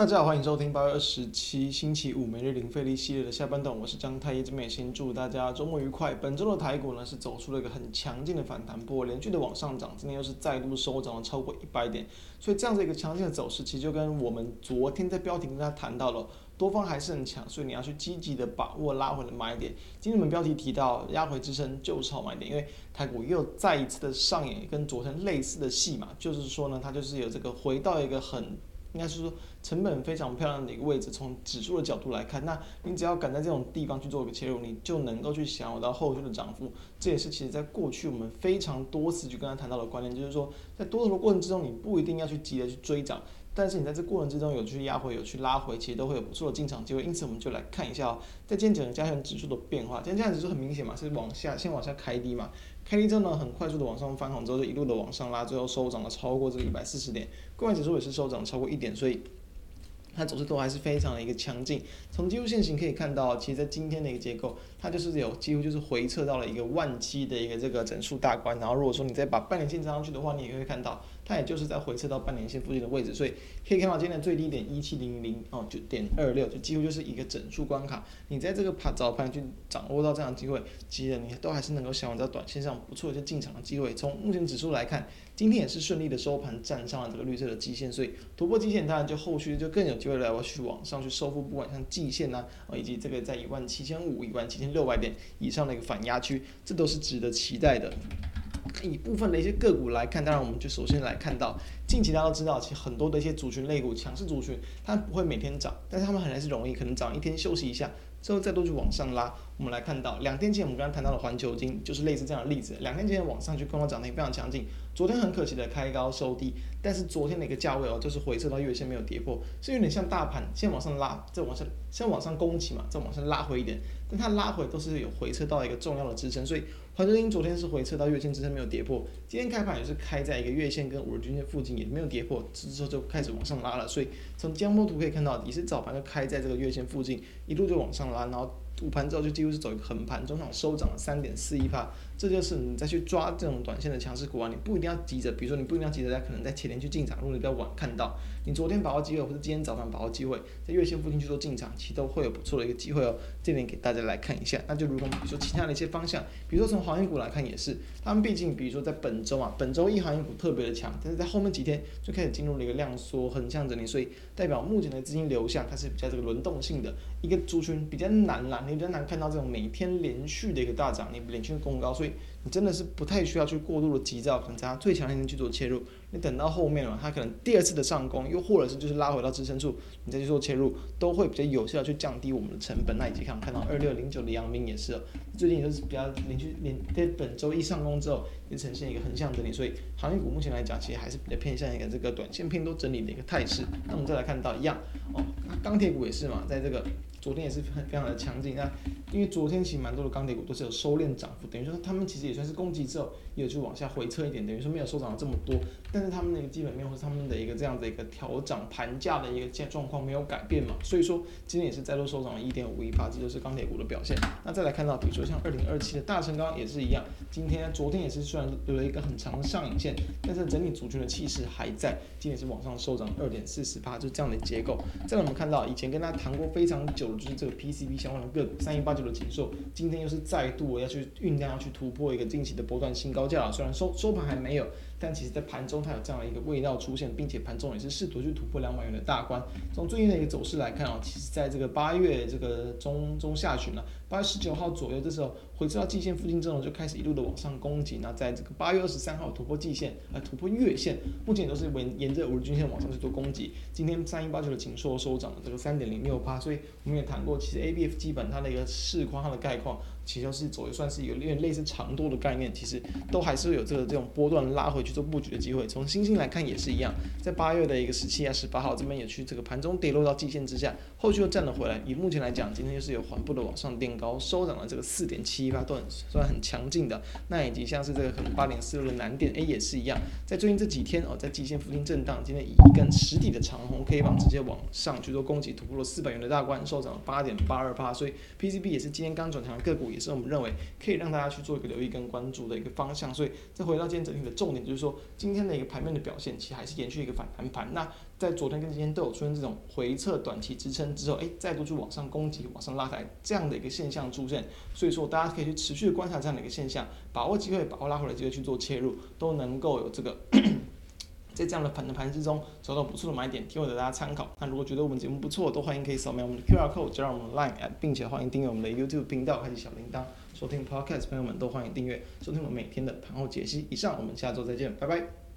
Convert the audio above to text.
大家好，欢迎收听八月二十七星期五每日零费力系列的下半段，我是张太一，这边也先祝大家周末愉快。本周的台股呢是走出了一个很强劲的反弹波，连续的往上涨，今天又是再度收涨了超过一百点，所以这样子一个强劲的走势，其实就跟我们昨天在标题跟大家谈到了，多方还是很强，所以你要去积极的把握拉回的买点。今天我们标题提到压回支撑就是好买点，因为台股又再一次的上演跟昨天类似的戏码，就是说呢，它就是有这个回到一个很。应该是说成本非常漂亮的一个位置，从指数的角度来看，那你只要敢在这种地方去做一个切入，你就能够去享有到后续的涨幅。这也是其实在过去我们非常多次去跟他谈到的观念，就是说在多头的过程之中，你不一定要去急着去追涨，但是你在这过程之中有去压回，有去拉回，其实都会有不错的进场机会。因此，我们就来看一下哦，在今天整个加权指数的变化，今天加权指数很明显嘛，是往下先往下开低嘛。开低之后呢，很快速的往上翻红之后，就一路的往上拉，最后收涨了超过这个一百四十点，柜买指数也是收涨超过一点，所以它走势都还是非常的一个强劲。从技术线型可以看到，其实在今天的一个结构，它就是有几乎就是回撤到了一个万七的一个这个整数大关，然后如果说你再把半年线加上去的话，你也会看到。它也就是在回撤到半年线附近的位置，所以可以看到今天的最低点一七零零哦，就点二六，就几乎就是一个整数关卡。你在这个盘早盘去掌握到这样的机会，其实你都还是能够享有在短线上不错的一些进场的机会。从目前指数来看，今天也是顺利的收盘站上了这个绿色的基线，所以突破基线，当然就后续就更有就会来我去网上去收复，不管像季线呐，啊，以及这个在一万七千五、一万七千六百点以上的一个反压区，这都是值得期待的。以部分的一些个股来看，当然我们就首先来看到，近期大家都知道，其实很多的一些族群类股、强势族群，它不会每天涨，但是它们很还是容易可能涨一天休息一下，之后再度去往上拉。我们来看到，两天前我们刚刚谈到的环球金，就是类似这样的例子，两天前往上去刚刚涨得也非常强劲。昨天很可惜的开高收低，但是昨天的一个价位哦，就是回撤到月线没有跌破，是有点像大盘先往上拉，再往上，先往上攻击嘛，再往上拉回一点，但它拉回都是有回撤到一个重要的支撑，所以环球晶昨天是回撤到月线支撑没有跌破，今天开盘也是开在一个月线跟五日均线附近也没有跌破，之后就开始往上拉了，所以从江波图可以看到，也是早盘就开在这个月线附近，一路就往上拉，然后。午盘之后就几乎是走一个横盘，中场收涨了三点四一趴，这就是你再去抓这种短线的强势股啊，你不一定要急着，比如说你不一定要急着在可能在前天去进场，如果你比较晚看到，你昨天把握机会或者今天早上把握机会，在月线附近去做进场，其实都会有不错的一个机会哦。这点给大家来看一下，那就如同比如说其他的一些方向，比如说从航运股来看也是，他们毕竟比如说在本周啊，本周一航运股特别的强，但是在后面几天就开始进入了一个量缩横向整理，所以代表目前的资金流向它是比较这个轮动性的一个族群比较难啦，你比较难看到这种每天连续的一个大涨，你连续的攻高，所以。你真的是不太需要去过度的急躁，可能在它最强那天去做切入。你等到后面了，它可能第二次的上攻，又或者是就是拉回到支撑处，你再去做切入，都会比较有效去降低我们的成本。那以及看看到二六零九的阳明也是，最近也是比较连续连在本周一上攻之后，也呈现一个横向整理。所以行业股目前来讲，其实还是比较偏向一个这个短线偏多整理的一个态势。那我们再来看到一样哦，钢铁股也是嘛，在这个。昨天也是很非常的强劲，那因为昨天其实蛮多的钢铁股都是有收敛涨幅，等于说他们其实也算是攻击之后，也有去往下回撤一点，等于说没有收涨这么多，但是他们的一个基本面或者他们的一个这样的一个调涨盘价的一个状状况没有改变嘛，所以说今天也是再度收涨了一点五一八，这就是钢铁股的表现。那再来看到，比如说像二零二七的大成钢也是一样，今天昨天也是虽然有了一个很长的上影线，但是整体族群的气势还在，今天也是往上收涨二点四十八，就这样的结构。再来我们看到以前跟大家谈过非常久的。就是这个 PCB 相关的个股三一八九的景硕，今天又是再度要去酝酿要去突破一个近期的波段新高价，虽然收收盘还没有。但其实，在盘中它有这样的一个味道出现，并且盘中也是试图去突破两百元的大关。从最近的一个走势来看啊，其实在这个八月这个中中下旬了，八月十九号左右，的时候回撤到季线附近之后，就开始一路的往上攻击。那在这个八月二十三号突破季线，呃，突破月线，目前都是沿沿着五日均线往上去做攻击。今天三一八九的景硕收涨了这个三点零六八，所以我们也谈过，其实 A B F 基本它的一个市况它的概况。其实是走也算是有点类似长多的概念，其实都还是有这个这种波段拉回去做布局的机会。从星星来看也是一样，在八月的一个十七啊十八号这边也去这个盘中跌落到季线之下，后续又站了回来。以目前来讲，今天又是有缓步的往上垫高，收涨了这个四点七一八，都很算很强劲的。那以及像是这个可能八点四六的南电，哎也是一样，在最近这几天哦，在季线附近震荡，今天以一根实体的长红 K 棒直接往上去做攻击，突破了四百元的大关，收涨八点八二八。所以 PCB 也是今天刚转强的个股。也是我们认为可以让大家去做一个留意跟关注的一个方向。所以再回到今天整体的重点，就是说今天的一个盘面的表现，其实还是延续一个反弹盘。那在昨天跟今天都有出现这种回撤短期支撑之后，哎，再度去往上攻击、往上拉抬这样的一个现象出现。所以说大家可以去持续的观察这样的一个现象，把握机会，把握拉回来机会去做切入，都能够有这个。在这样的反弹盘之中找到不错的买点，提供给大家参考。那如果觉得我们节目不错，都欢迎可以扫描我们的 QR code，加入我们的 Line，并且欢迎订阅我们的 YouTube 频道，开启小铃铛，收听 Podcast。朋友们都欢迎订阅收听我们每天的盘后解析。以上，我们下周再见，拜拜。